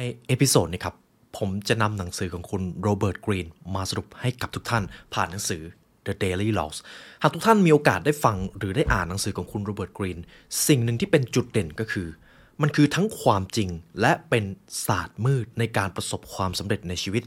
ใน episode นี้ครับ ผมจะนำหนังสือของคุณโรเบิร์ตกรีนมาสรุปให้กับทุกท่านผ่านหนังสือ The Daily Laws หากทุกท่านมีโอกาสได้ฟังหรือได้อ่านหนังสือของคุณโรเบิร์ตกรีนสิ่งหนึ่งที่เป็นจุดเด่นก็คือ มันคือทั้งความจริงและเป็นศาสตร์มืดในการประสบความสำเร็จในชีวิต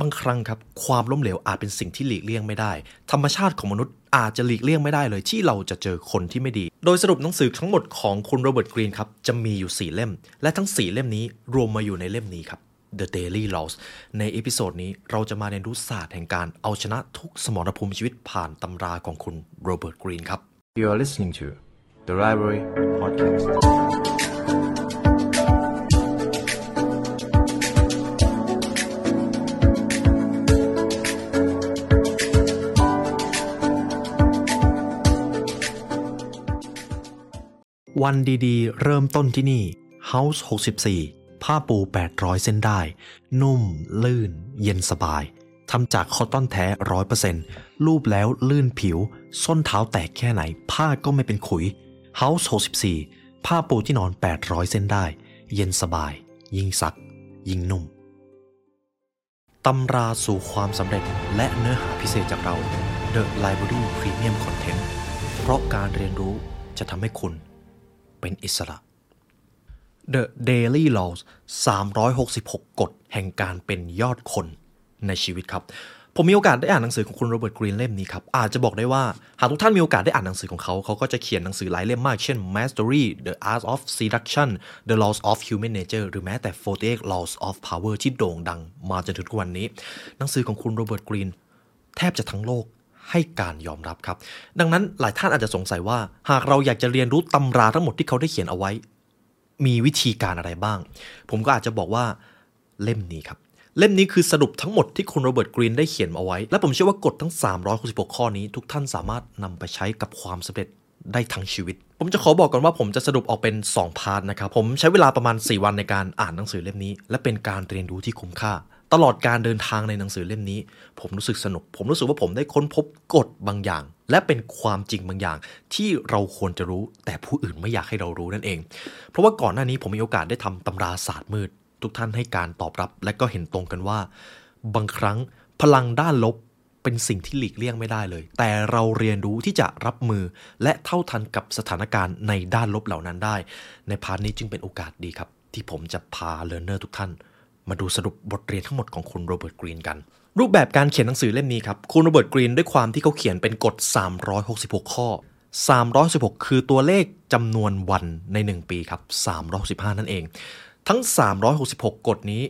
บางครั้งครับความล้มเหลวอาจเป็นสิ่งที่หลีกเลี่ยงไม่ได้ ธรรมชาติของมนุษย์อาจจะหลีกเลี่ยงไม่ได้เลยที่เราจะเจอคนที่ไม่ดี โดยสรุปหนังสือทั้งหมดของคุณโรเบิร์ตกรีนครับจะมีอยู่ 4 เล่ม และทั้ง 4 เล่มนี้รวมมาอยู่ในเล่มนี้ครับ The Daily Laws ใน episode นี้เราจะมาเรียนรู้ศาสตร์แห่งการเอาชนะทุกสมรภูมิชีวิตผ่านตำราของคุณโรเบิร์ตกรีนครับ You are listening to the Library Podcast. วันดีๆ เริ่มต้นที่นี่ House 64 ผ้าปู 800 เส้นได้ นุ่ม ลื่น เย็นสบาย ทำจากคอตตอนแท้100%รูปแล้วลื่นผิว ส้นเท้าแตกแค่ไหน ผ้าก็ไม่เป็นขุย House 64 ผ้าปูที่นอน 800 เส้นได้ เย็นสบาย ยิ่งซัก ยิ่งนุ่มตำราสู่ความสำเร็จและเนื้อหาพิเศษจากเรา The Library Premium Content เพราะการเรียนรู้จะทำให้คุณ เป็นอิสระ The Daily Laws 366 กฎแห่งการเป็นยอดคนในชีวิตครับ ผมมีโอกาสได้อ่านหนังสือของคุณโรเบิร์ตกรีนเล่มนี้ครับ อาจจะบอกได้ว่า หากทุกท่านมีโอกาสได้อ่านหนังสือของเขา เขาก็จะเขียนหนังสือหลายเล่มมาก เช่น Mastery The Art of Seduction The Laws of Human Nature หรือแม้แต่ 48 Laws of Power ที่โด่งดังมาจนถึงทุกวันนี้ หนังสือของคุณโรเบิร์ตกรีนแทบจะทั้งโลก ให้การยอมรับครับ ดังนั้นหลายท่านอาจจะสงสัยว่า หากเราอยากจะเรียนรู้ตำราทั้งหมดที่เขาได้เขียนเอาไว้ มีวิธีการอะไรบ้าง ผมก็อาจจะบอกว่าเล่มนี้ครับ เล่มนี้คือสรุปทั้งหมดที่คุณโรเบิร์ตกรีนได้เขียนเอาไว้ และผมเชื่อว่ากฎทั้ง 366 ข้อนี้ ทุกท่านสามารถนำไปใช้กับความสำเร็จได้ทั้งชีวิต ผมจะขอบอกก่อนว่าผมจะสรุปออกเป็น 2 part นะครับ ผมใช้เวลาประมาณ 4 วันในการอ่านหนังสือเล่มนี้ และเป็นการเรียนรู้ที่คุ้มค่า ตลอดการเดินทางในหนังสือเล่มนี้ ผมรู้สึกสนุก ผมรู้สึกว่าผมได้ค้นพบกฎบางอย่าง และเป็นความจริงบางอย่าง ที่เราควรจะรู้ แต่ผู้อื่นไม่อยากให้เรารู้นั่นเอง เพราะว่าก่อนหน้านี้ผมมีโอกาสได้ทำตำราศาสตร์มืด ทุกท่านให้การตอบรับ และก็เห็นตรงกันว่า บางครั้งพลังด้านลบเป็นสิ่งที่หลีกเลี่ยงไม่ได้เลย แต่เราเรียนรู้ที่จะรับมือ และเท่าทันกับสถานการณ์ในด้านลบเหล่านั้นได้ ในพาร์ทนี้จึงเป็นโอกาสดีครับ ที่ผมจะพา learner ทุกท่าน มาดูสรุปบทเรียนทั้งหมดของคุณโรเบิร์ตกรีนกัน รูปแบบการเขียนหนังสือเล่มนี้ครับ คุณโรเบิร์ตกรีนด้วยความที่เขาเขียนเป็นกฎ 366 ข้อ 316 คือตัวเลขจำนวนวันใน 1 ปีครับ365นั่นเอง ทั้ง 366 กฎนี้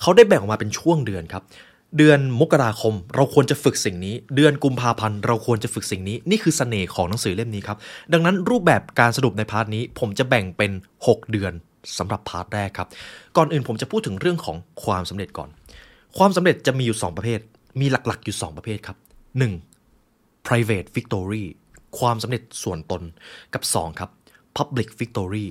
เขาได้แบ่งออกมาเป็นช่วงเดือนครับเดือนมกราคมเราควรจะฝึกสิ่งนี้ เดือนกุมภาพันธ์เราควรจะฝึกสิ่งนี้ นี่คือเสน่ห์ของหนังสือเล่มนี้ครับ ดังนั้นรูปแบบการสรุปใน part นี้ ผมจะแบ่งเป็น 6 เดือน สำหรับ part แรกครับ ก่อนอื่นผมจะพูดถึงเรื่องของความสำเร็จก่อน ความสำเร็จจะมีอยู่ 2 ประเภท มีหลักๆอยู่ 2 ประเภทครับ 1. private victory ความสำเร็จส่วนตนกับ 2 ครับ public victory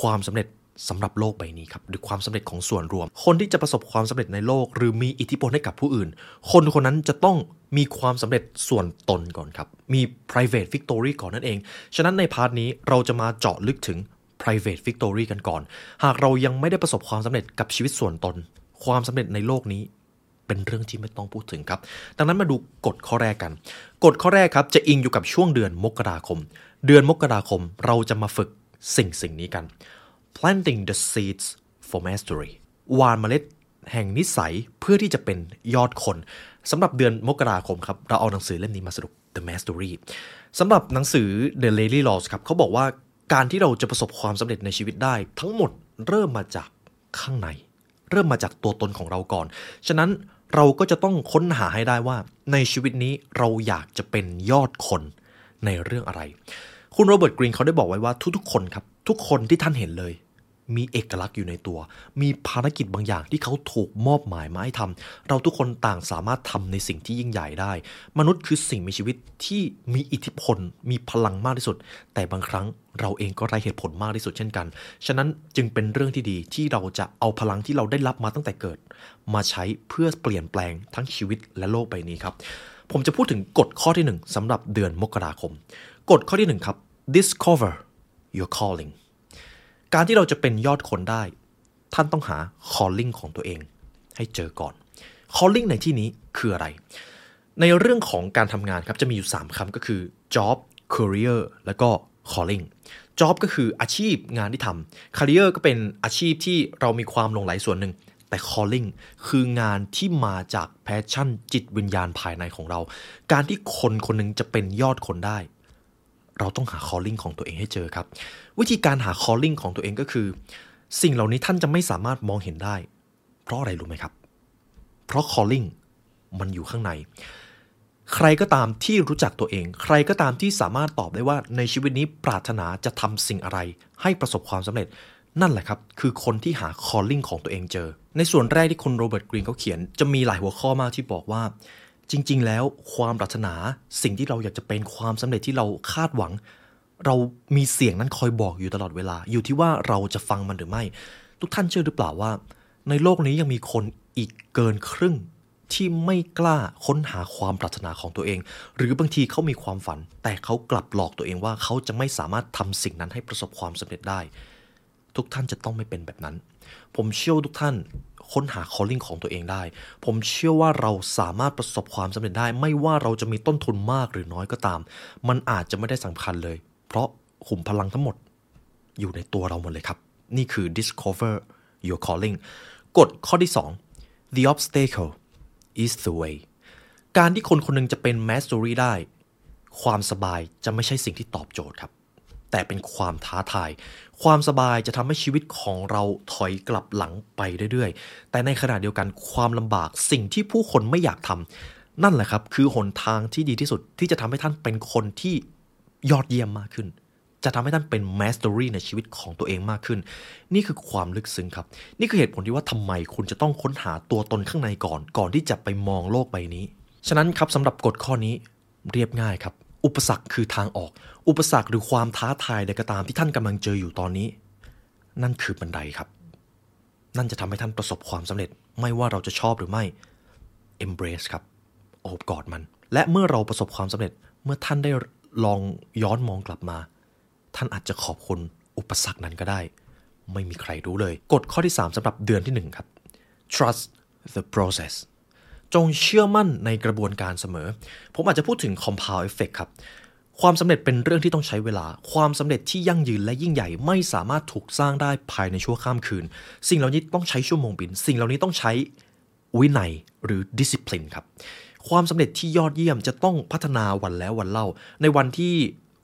ความสำเร็จสำหรับโลกใบนี้ครับหรือความสำเร็จของส่วนรวม คนที่จะประสบความสำเร็จในโลก หรือมีอิทธิพลให้กับผู้อื่น คนคนนั้นจะต้องมีความสำเร็จส่วนตนก่อนครับ มี private victory ก่อนนั่นเอง ฉะนั้นในพาร์ทนี้เราจะมาเจาะลึกถึง private victory กันก่อน หากเรายังไม่ได้ประสบความสำเร็จกับชีวิตส่วนตน ความสำเร็จในโลกนี้เป็นเรื่องที่ไม่ต้องพูดถึงครับ ดังนั้นมาดูกฎข้อแรกกัน กฎข้อแรกครับจะอิงอยู่กับช่วงเดือนมกราคม เดือนมกราคมเราจะมาฝึกสิ่งสิ่งนี้กัน planting the seeds for mastery หวานเมล็ดแห่งนิสัยเพื่อที่จะเป็นยอดคนสำหรับเดือนมกราคมครับ เราเอาหนังสือเล่มนี้มาสรุป The Mastery สำหรับหนังสือ The Daily Laws ครับเขาบอกว่า การที่เราจะประสบความสำเร็จในชีวิตได้ ทั้งหมดเริ่มมาจากข้างใน เริ่มมาจากตัวตนของเราก่อน ฉะนั้นเราก็จะต้องค้นหาให้ได้ว่า ในชีวิตนี้เราอยากจะเป็นยอดคนในเรื่องอะไร คุณโรเบิร์ตกรีนเขาได้บอกไว้ว่าทุกๆคนครับ ทุกคนที่ท่านเห็นเลย มีเอกลักษณ์อยู่ในตัว มีภารกิจบางอย่างที่เขาถูกมอบหมายมาให้ทำเราทุกคนต่างสามารถทำในสิ่งที่ยิ่งใหญ่ได้ มนุษย์คือสิ่งมีชีวิตที่มีอิทธิพล มีพลังมากที่สุด แต่บางครั้งเราเองก็ไร้เหตุผลมากที่สุดเช่นกัน ฉะนั้นจึงเป็นเรื่องที่ดีที่เราจะเอาพลังที่เราได้รับมาตั้งแต่เกิด มาใช้เพื่อเปลี่ยนแปลงทั้งชีวิตและโลกใบนี้ครับ ผมจะพูดถึงกฎข้อที่หนึ่งสำหรับเดือนมกราคม กฎข้อที่หนึ่งครับ discover your calling การที่เราจะเป็นยอดคนได้ ท่านต้องหา calling ของตัวเอง ให้เจอก่อน calling ในที่นี้คืออะไร ในเรื่องของการทำงานครับจะมีอยู่ 3คำก็คือ job career แล้วก็ calling job ก็คืออาชีพงานที่ทำ career ก็เป็นอาชีพที่เรามีความลงไหลส่วนหนึ่ง แต่ calling คืองานที่มาจาก passion จิตวิญญาณภายในของเรา การที่คนคนหนึงจะเป็นยอดคนได้ เราต้องหา calling ของตัวเองให้เจอครับ วิธีการหา calling ของตัวเองก็คือ สิ่งเหล่านี้ท่านจะไม่สามารถมองเห็นได้ เพราะอะไรรู้ไหมครับ เพราะ calling มันอยู่ข้างใน ใครก็ตามที่รู้จักตัวเอง ใครก็ตามที่สามารถตอบได้ว่าในชีวิตนี้ปรารถนาจะทำสิ่งอะไร ให้ประสบความสำเร็จ นั่นแหละครับ คือคนที่หา calling ของตัวเองเจอ ในส่วนแรกที่คุณโรเบิร์ตกรีนเขาเขียน จะมีหลายหัวข้อมากที่บอกว่า จริง ๆ แล้วความปรารถนาสิ่งที่เราอยากจะเป็นความสำเร็จที่เราคาดหวัง เรามีเสียงนั้นคอยบอกอยู่ตลอดเวลา อยู่ที่ว่าเราจะฟังมันหรือไม่ ทุกท่านเชื่อหรือเปล่าว่า ในโลกนี้ยังมีคนอีกเกินครึ่งที่ไม่กล้าค้นหาความปรารถนาของตัวเอง หรือบางทีเขามีความฝัน แต่เขากลับหลอกตัวเองว่าเขาจะไม่สามารถทำสิ่งนั้นให้ประสบความสำเร็จได้ ทุกท่านจะต้องไม่เป็นแบบนั้น ผมเชื่อทุกท่านค้นหา calling ของตัวเองได้ ผมเชื่อว่าเราสามารถประสบความสำเร็จได้ ไม่ว่าเราจะมีต้นทุนมากหรือน้อยก็ตาม มันอาจจะไม่ได้สำคัญเลย เพราะขุมพลังทั้งหมดอยู่ในตัวเราหมดเลยครับ นี่คือ discover your calling กฎข้อที่ 2 the obstacle is the way การที่คนคนหนึงจะเป็น mastery ได้ ความสบายจะไม่ใช่สิ่งที่ตอบโจทย์ครับ แต่เป็นความท้าทาย ความสบายจะทำให้ชีวิตของเราถอยกลับหลังไปเรื่อยๆ แต่ในขณะเดียวกันความลำบากสิ่งที่ผู้คนไม่อยากทำนั่นแหละครับ คือหนทางที่ดีที่สุดที่จะทำให้ท่านเป็นคนที่ยอดเยี่ยมมากขึ้นจะทำให้ท่านเป็น mastery ในชีวิตของตัวเองมากขึ้น นี่คือความลึกซึ้งครับ นี่คือเหตุผลที่ว่าทำไมคุณจะต้องค้นหาตัวตนข้างในก่อน ก่อนที่จะไปมองโลกใบนี้ ฉะนั้นครับสำหรับกฎข้อนี้เรียบง่ายครับ อุปสรรคคือทางออก อุปสรรคหรือความท้าทายใดก็ตามที่ท่านกำลังเจออยู่ตอนนี้ นั่นคือบันไดครับ นั่นจะทำให้ท่านประสบความสำเร็จ ไม่ว่าเราจะชอบหรือไม่ embrace ครับโอบกอดมัน และเมื่อเราประสบความสำเร็จเมื่อท่านได้ลองย้อนมองกลับมา ท่านอาจจะขอบคุณอุปสรรคนั้นก็ได้ ไม่มีใครรู้เลย กฎข้อที่ 3สำหรับเดือนที่ 1 ครับ trust the process จงเชื่อมั่นในกระบวนการเสมอ ผมอาจจะพูดถึง compound effect ครับ ความสำเร็จเป็นเรื่องที่ต้องใช้เวลา ความสำเร็จที่ยั่งยืนและยิ่งใหญ่ไม่สามารถถูกสร้างได้ภายในชั่วข้ามคืน สิ่งเหล่านี้ต้องใช้ชั่วโมงบิน สิ่งเหล่านี้ต้องใช้วินัยหรือ discipline ครับ ความสำเร็จที่ยอดเยี่ยมจะต้องพัฒนาวันแล้ววันเล่า ในวันที่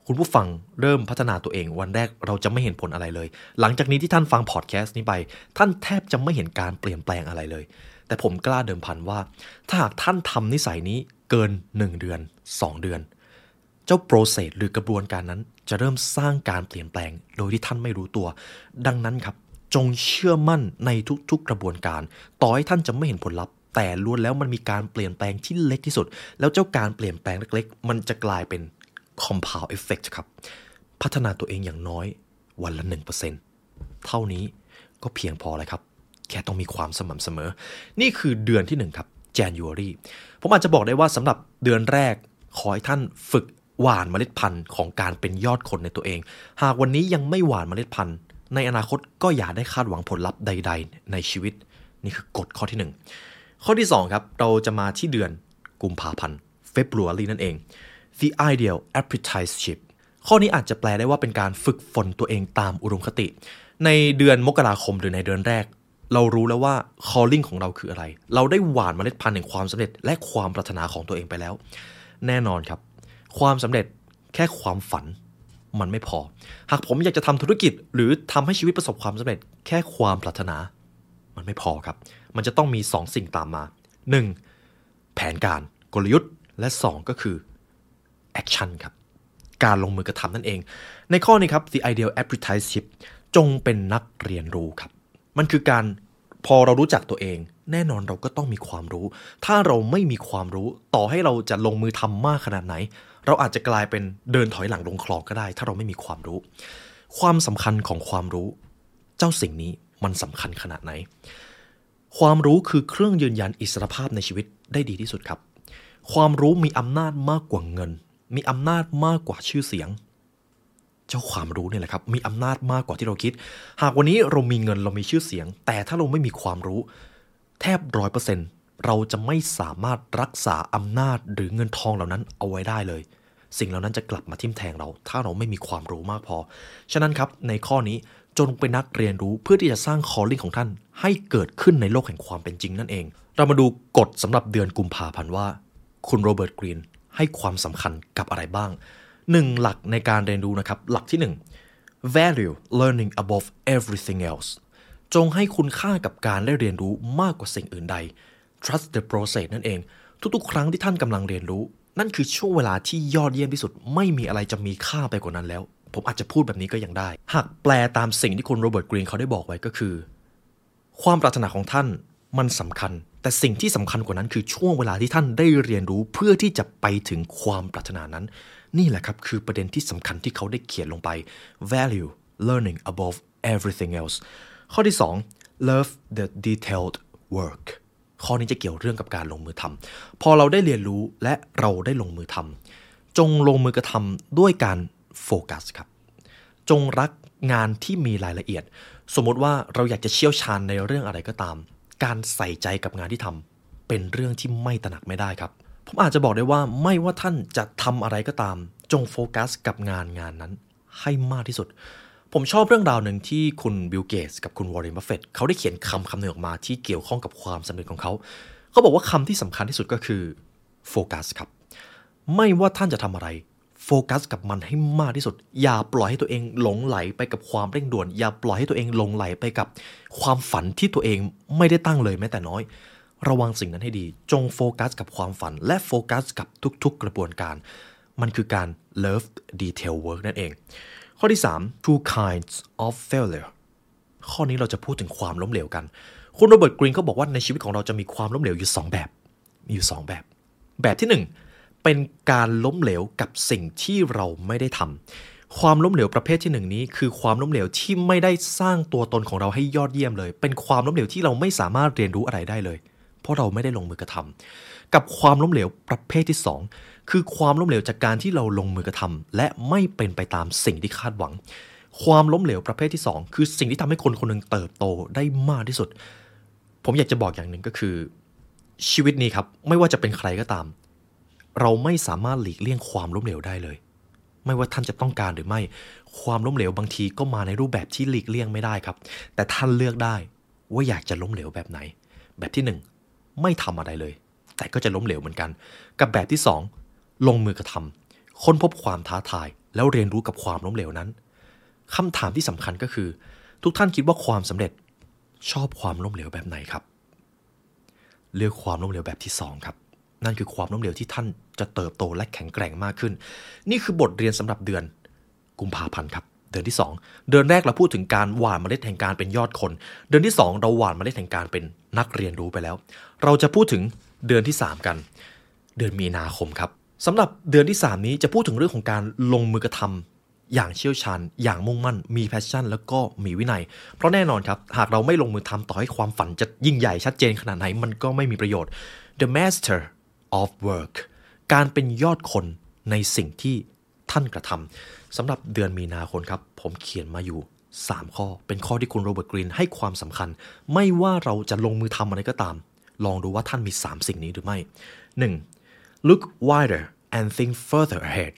คุณผู้ฟังเริ่มพัฒนาตัวเอง วันแรกเราจะไม่เห็นผลอะไรเลย หลังจากนี้ที่ท่านฟังพอดแคสต์นี้ไป ท่านแทบจะไม่เห็นการเปลี่ยนแปลงอะไรเลย แต่ผมกล้าเดิมพันว่า ถ้าหากท่านทำนิสัยนี้เกิน 1 เดือน 2 เดือน เจ้าโปรเซสหรือกระบวนการนั้น จะเริ่มสร้างการเปลี่ยนแปลง โดยที่ท่านไม่รู้ตัว ดังนั้นครับ จงเชื่อมั่นในทุกๆกระบวนการ ต่อให้ท่านจะไม่เห็นผลลัพธ์ แต่ล้วนแล้วมันมีการเปลี่ยนแปลงที่เล็กที่สุด แล้วเจ้าการเปลี่ยนแปลงเล็กๆ มันจะกลายเป็น compound effect ครับ พัฒนาตัวเองอย่างน้อยวันละ 1%เท่านี้ก็เพียงพอเลยครับ แค่ต้องมีความสม่ำเสมอ นี่คือเดือนที่ 1 ครับ January ผมอาจจะบอกได้ว่าสำหรับเดือนแรก ขอให้ท่านฝึกหว่านเมล็ดพันธุ์ของการเป็นยอดคนในตัวเอง หากวันนี้ยังไม่หว่านเมล็ดพันธุ์ ในอนาคตก็อย่าได้คาดหวังผลลัพธ์ใด ๆ ในชีวิต นี่คือกฎข้อที่ 1 ข้อที่ 2 ครับ เราจะมาที่เดือนกุมภาพันธ์ February นั่นเอง the ideal apprenticeship ข้อนี้อาจจะแปลได้ว่าเป็นการฝึกฝนตัวเองตามอุดมคติ ในเดือนมกราคมหรือในเดือนแรก เรารู้แล้วว่า calling ของเราคืออะไร เราได้หว่านเมล็ดพันธุ์แห่งความสำเร็จ และความปรารถนาของตัวเองไปแล้ว แน่นอนครับ ความสำเร็จแค่ความฝันมันไม่พอ หากผมอยากจะทำธุรกิจ หรือทำให้ชีวิตประสบความสำเร็จ แค่ความปรารถนา มันไม่พอครับ มันจะต้องมี 2สิ่งตามมา 1. แผนการกลยุทธ์ และ 2 ก็คือ action ครับ การลงมือกระทำนั่นเอง ในข้อนี้ครับ the ideal apprenticeship จงเป็นนักเรียนรู้ครับ มันคือการพอเรารู้จักตัวเอง แน่นอนเราก็ต้องมีความรู้ ถ้าเราไม่มีความรู้ ต่อให้เราจะลงมือทำมากขนาดไหน เราอาจจะกลายเป็นเดินถอยหลังลงคลองก็ได้ ถ้าเราไม่มีความรู้ ความสำคัญของความรู้ เจ้าสิ่งนี้มันสำคัญขนาดไหน ความรู้คือเครื่องยืนยันอิสรภาพในชีวิตได้ดีที่สุดครับ ความรู้มีอำนาจมากกว่าเงิน มีอำนาจมากกว่าชื่อเสียง เจ้าความรู้เนี่ยแหละครับมีอำนาจมากกว่าที่เราคิด หากวันนี้เรามีเงินเรามีชื่อเสียง แต่ถ้าเราไม่มีความรู้ แทบร้อยเปอร์เซ็นต์เราจะไม่สามารถรักษาอำนาจหรือเงินทองเหล่านั้นเอาไว้ได้เลย สิ่งเหล่านั้นจะกลับมาทิ่มแทงเรา ถ้าเราไม่มีความรู้มากพอ ฉะนั้นครับในข้อนี้จงเป็นนักเรียนรู้เพื่อที่จะสร้างคอลลิ่งของท่าน ให้เกิดขึ้นในโลกแห่งความเป็นจริงนั่นเอง เรามาดูกฎสำหรับเดือนกุมภาพันธ์ว่า คุณโรเบิร์ตกรีนให้ความสำคัญกับอะไรบ้าง หนึ่งหลักในการเรียนรู้นะครับ หลักที่หนึ่ง value learning above everything else จงให้คุณค่ากับการได้เรียนรู้มากกว่าสิ่งอื่นใด trust the process นั่นเอง ทุกๆ ครั้งที่ท่านกำลังเรียนรู้ นั่นคือช่วงเวลาที่ยอดเยี่ยมที่สุด ไม่มีอะไรจะมีค่าไปกว่านั้นแล้ว ผมอาจจะพูดแบบนี้ก็ยังได้ หากแปลตามสิ่งที่คุณโรเบิร์ตกรีนเขาได้บอกไว้ก็คือ ความปรารถนาของท่านมันสำคัญ แต่สิ่งที่สำคัญกว่านั้นคือช่วงเวลาที่ท่านได้เรียนรู้เพื่อที่จะไปถึงความปรารถนานั้น นี่แหละครับคือประเด็นที่สำคัญที่เขาได้เขียนลงไป value learning above everything else ข้อที่ 2 love the detailed work ข้อนี้จะเกี่ยวเรื่องกับการลงมือทำพอเราได้เรียนรู้และเราได้ลงมือทำจงลงมือกระทำด้วยการโฟกัสครับ จงรักงานที่มีรายละเอียด สมมติว่าเราอยากจะเชี่ยวชาญในเรื่องอะไรก็ตาม การใส่ใจกับงานที่ทำเป็นเรื่องที่ไม่ตระหนักไม่ได้ครับ ผมอาจจะบอกได้ว่าไม่ว่าท่านจะทำอะไรก็ตาม จงโฟกัสกับงานงานนั้นให้มากที่สุด ผมชอบเรื่องราวหนึ่งที่คุณบิลเกตส์กับคุณวอร์เรนบัฟเฟตเขาได้เขียนคำคำหนึ่งออกมาที่เกี่ยวข้องกับความสำเร็จของเขา เขาบอกว่าคำที่สำคัญที่สุดก็คือโฟกัสครับ ไม่ว่าท่านจะทำอะไรโฟกัสกับมันให้มากที่สุด อย่าปล่อยให้ตัวเองหลงไหลไปกับความเร่งด่วน อย่าปล่อยให้ตัวเองหลงไหลไปกับความฝันที่ตัวเองไม่ได้ตั้งเลยแม้แต่น้อย ระวังสิ่งนั้นให้ดี จงโฟกัสกับความฝัน และโฟกัสกับทุกๆ กระบวนการ มันคือการ love detail work นั่นเอง ข้อที่ 3 two kinds of failure ข้อนี้เราจะพูดถึงความล้มเหลวกัน คุณโรเบิร์ตกรีนเขาบอกว่าในชีวิตของเราจะมีความล้มเหลวอยู่ 2 แบบ มีอยู่ 2 แบบ แบบที่ 1 เป็นการล้มเหลวกับสิ่งที่เราไม่ได้ทำความล้มเหลวประเภทที่หนึ่งนี้ คือความล้มเหลวที่ไม่ได้สร้างตัวตนของเราให้ยอดเยี่ยมเลย เป็นความล้มเหลวที่เราไม่สามารถเรียนรู้อะไรได้เลย เพราะเราไม่ได้ลงมือกระทำกับความล้มเหลวประเภทที่ 2 คือความล้มเหลวจากการที่เราลงมือกระทำและไม่เป็นไปตามสิ่งที่คาดหวัง ความล้มเหลวประเภทที่ 2 คือสิ่งที่ทำให้คนคนหนึ่งเติบโตได้มากที่สุด ผมอยากจะบอกอย่างหนึ่งก็คือ ชีวิตนี้ครับไม่ว่าจะเป็นใครก็ตาม เราไม่สามารถหลีกเลี่ยงความล้มเหลวได้เลยไม่ว่าท่านจะต้องการหรือไม่ ความล้มเหลวบางทีก็มาในรูปแบบที่หลีกเลี่ยงไม่ได้ครับ แต่ท่านเลือกได้ว่าอยากจะล้มเหลวแบบไหน แบบที่หนึ่ง ไม่ทำอะไรเลย แต่ก็จะล้มเหลวเหมือนกัน กับแบบที่สองลงมือกระทำค้นพบความท้าทาย แล้วเรียนรู้กับความล้มเหลวนั้นคำถามที่สำคัญก็คือ ทุกท่านคิดว่าความสำเร็จชอบความล้มเหลวแบบไหนครับ เลือกความล้มเหลวแบบที่สองครับ นั่นคือความล้มเหลวที่ท่านจะเติบโตและแข็งแกร่งมากขึ้น นี่คือบทเรียนสำหรับเดือนกุมภาพันธ์ครับ เดือนที่ 2 เดือนแรกเราพูดถึงการหว่านเมล็ดแห่งการเป็นยอดคน เดือนที่ 2 เราหว่านเมล็ดแห่งการเป็นนักเรียนรู้ไปแล้ว เราจะพูดถึงเดือนที่ 3 กัน เดือนมีนาคมครับสำหรับเดือนที่ 3 นี้จะพูดถึงเรื่องของการลงมือกระทำอย่างเชี่ยวชาญ อย่างมุ่งมั่น มี passion แล้วก็มีวินัย เพราะแน่นอนครับ หากเราไม่ลงมือทำต่อให้ความฝันจะยิ่งใหญ่ชัดเจนขนาดไหนมันก็ไม่มีประโยชน์ The Master of Work การเป็นยอดคนในสิ่งที่ท่านกระทำ สำหรับเดือนมีนาคมครับ ผมเขียนมาอยู่ 3 ข้อ เป็นข้อที่คุณโรเบิร์ตกรีนให้ความสำคัญ ไม่ว่าเราจะลงมือทำอะไรก็ตาม ลองดูว่าท่านมี 3 สิ่งนี้หรือไม่ 1. look wider and think further ahead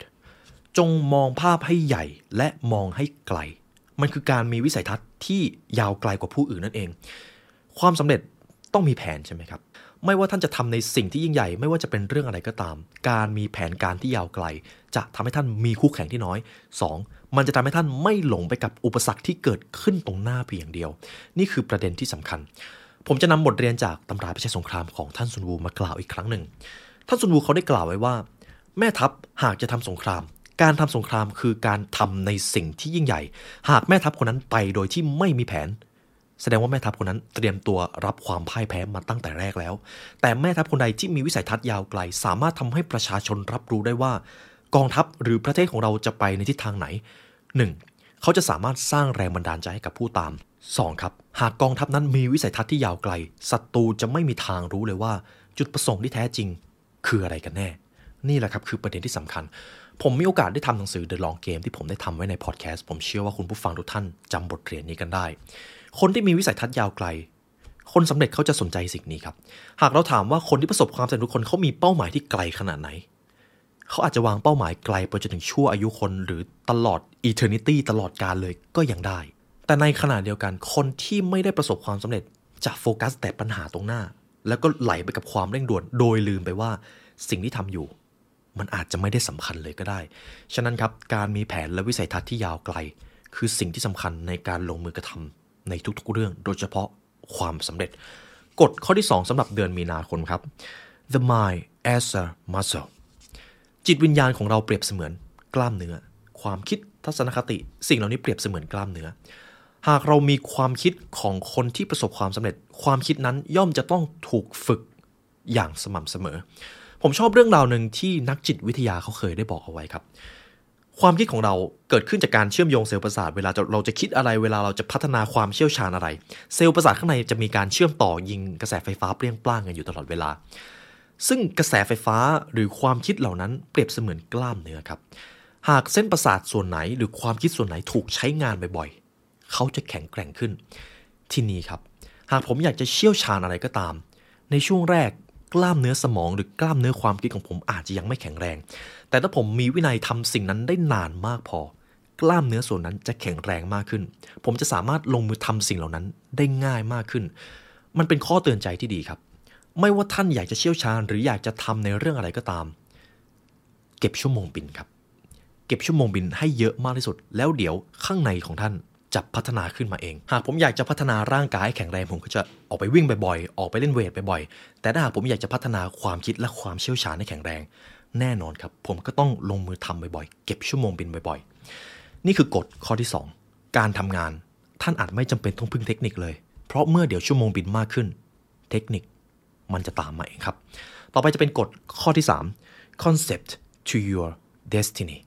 จงมองภาพให้ใหญ่และมองให้ไกล มันคือการมีวิสัยทัศน์ที่ยาวไกลกว่าผู้อื่นนั่นเอง ความสำเร็จต้องมีแผนใช่ไหมครับ ไม่ว่าท่านจะทำในสิ่งที่ยิ่งใหญ่ ไม่ว่าจะเป็นเรื่องอะไรก็ตาม การมีแผนการที่ยาวไกล จะทำให้ท่านมีคู่แข่งที่น้อย 2. มันจะทำให้ท่านไม่หลงไปกับอุปสรรคที่เกิดขึ้นตรงหน้าเพียงเดียว นี่คือประเด็นที่สำคัญ ผมจะนำบทเรียนจากตำราพิชัยสงครามของท่านซุนวูมากล่าวอีกครั้งหนึ่ง ท่านซุนวูเขาได้กล่าวไว้ว่า แม่ทัพหากจะทำสงคราม การทำสงครามคือการทำในสิ่งที่ยิ่งใหญ่ หากแม่ทัพคนนั้นไปโดยที่ไม่มีแผน แสดงว่าแม่ทัพคนนั้นเตรียมตัวรับความพ่ายแพ้มาตั้งแต่แรกแล้ว แต่แม่ทัพคนใดที่มีวิสัยทัศน์ยาวไกล สามารถทำให้ประชาชนรับรู้ได้ว่า กองทัพหรือประเทศของเราจะไปในทิศทางไหน 1. เขาจะสามารถสร้างแรงบันดาลใจให้กับผู้ตาม 2. ครับหากกองทัพนั้นมีวิสัยทัศน์ที่ยาวไกลศัตรูจะไม่มีทางรู้เลยว่า จุดประสงค์ที่แท้จริง คืออะไรกันแน่ นี่แหละครับคือประเด็นที่สำคัญผผมมีโอกาสได้ทำหนังสือ The Long Game ที่ผมได้ทำไว้ในพอดแคสต์ ผมเชื่อว่าคุณผู้ฟังทุกท่านจำบทเรียนนี้กันได้ คนที่มีวิสัยทัศน์ยาวไกล คนสำเร็จเขาจะสนใจสิ่งนี้ครับ หากเราถามว่าคนที่ประสบความสำเร็จทุกคนเขามีเป้าหมายที่ไกลขนาดไหน เขาอาจจะวางเป้าหมายไกลไปจนถึงชั่วอายุคนหรือตลอด eternity ตลอดกาลเลยก็ยังได้ แต่ในขณะเดียวกันคนที่ไม่ได้ประสบความสำเร็จจะโฟกัสแต่ปัญหาตรงหน้า แล้วก็ไหลไปกับความเร่งด่วน โดยลืมไปว่าสิ่งที่ทำอยู่ มันอาจจะไม่ได้สำคัญเลยก็ได้ ฉะนั้นครับการมีแผนและวิสัยทัศน์ที่ยาวไกล คือสิ่งที่สำคัญในการลงมือกระทำ ในทุกๆเรื่อง โดยเฉพาะความสำเร็จ กฎข้อที่ 2สำหรับเดือนมีนาคมครับ the mind as a muscle จิตวิญญาณของเราเปรียบเสมือนกล้ามเนื้อ ความคิดทัศนคติ สิ่งเหล่านี้เปรียบเสมือนกล้ามเนื้อ หากเรามีความคิดของคนที่ประสบความสำเร็จ ความคิดนั้นย่อมจะต้องถูกฝึกอย่างสม่ำเสมอ ผมชอบเรื่องราวหนึ่งที่นักจิตวิทยาเขาเคยได้บอกเอาไว้ครับ ความคิดของเราเกิดขึ้นจากการเชื่อมโยงเซลล์ประสาทเวลาเราจะคิดอะไรเวลาเราจะพัฒนาความเชี่ยวชาญอะไร เซลล์ประสาทข้างในจะมีการเชื่อมต่อยิงกระแสไฟฟ้าเปรี้ยงปร้างกันอยู่ตลอดเวลา ซึ่งกระแสไฟฟ้าหรือความคิดเหล่านั้นเปรียบเสมือนกล้ามเนื้อครับ หากเส้นประสาทส่วนไหนหรือความคิดส่วนไหนถูกใช้งานบ่อยๆเขาจะแข็งแกร่งขึ้น ที่นี่ครับ หากผมอยากจะเชี่ยวชาญอะไรก็ตาม ในช่วงแรก กล้ามเนื้อสมองหรือกล้ามเนื้อความคิดของผมอาจจะยังไม่แข็งแรง แต่ถ้าผมมีวินัยทำสิ่งนั้นได้นานมากพอ กล้ามเนื้อส่วนนั้นจะแข็งแรงมากขึ้น ผมจะสามารถลงมือทำสิ่งเหล่านั้นได้ง่ายมากขึ้น มันเป็นข้อเตือนใจที่ดีครับ ไม่ว่าท่านอยากจะเชี่ยวชาญ หรืออยากจะทำในเรื่องอะไรก็ตาม เก็บชั่วโมงบินครับ เก็บชั่วโมงบินให้เยอะมากที่สุด แล้วเดี๋ยวข้างในของท่าน จะพัฒนาขึ้นมาเอง หากผมอยากจะพัฒนาร่างกายแข็งแรงผมก็จะออกไปวิ่งบ่อยๆ ออกไปเล่นเวทบ่อยๆ แต่ถ้าหากผมอยากจะพัฒนาความคิดและความเชี่ยวชาญให้แข็งแรง แน่นอนครับผมก็ต้องลงมือทำบ่อยๆ เก็บชั่วโมงบินบ่อยๆ นี่คือกฎข้อที่ 2 การทำงานท่านอาจไม่จำเป็นต้องพึ่งเทคนิคเลย เพราะเมื่อเดี๋ยวชั่วโมงบินมากขึ้น เทคนิคมันจะตามมาเองครับ ต่อไปจะเป็นกฎข้อที่ 3 concept to your destiny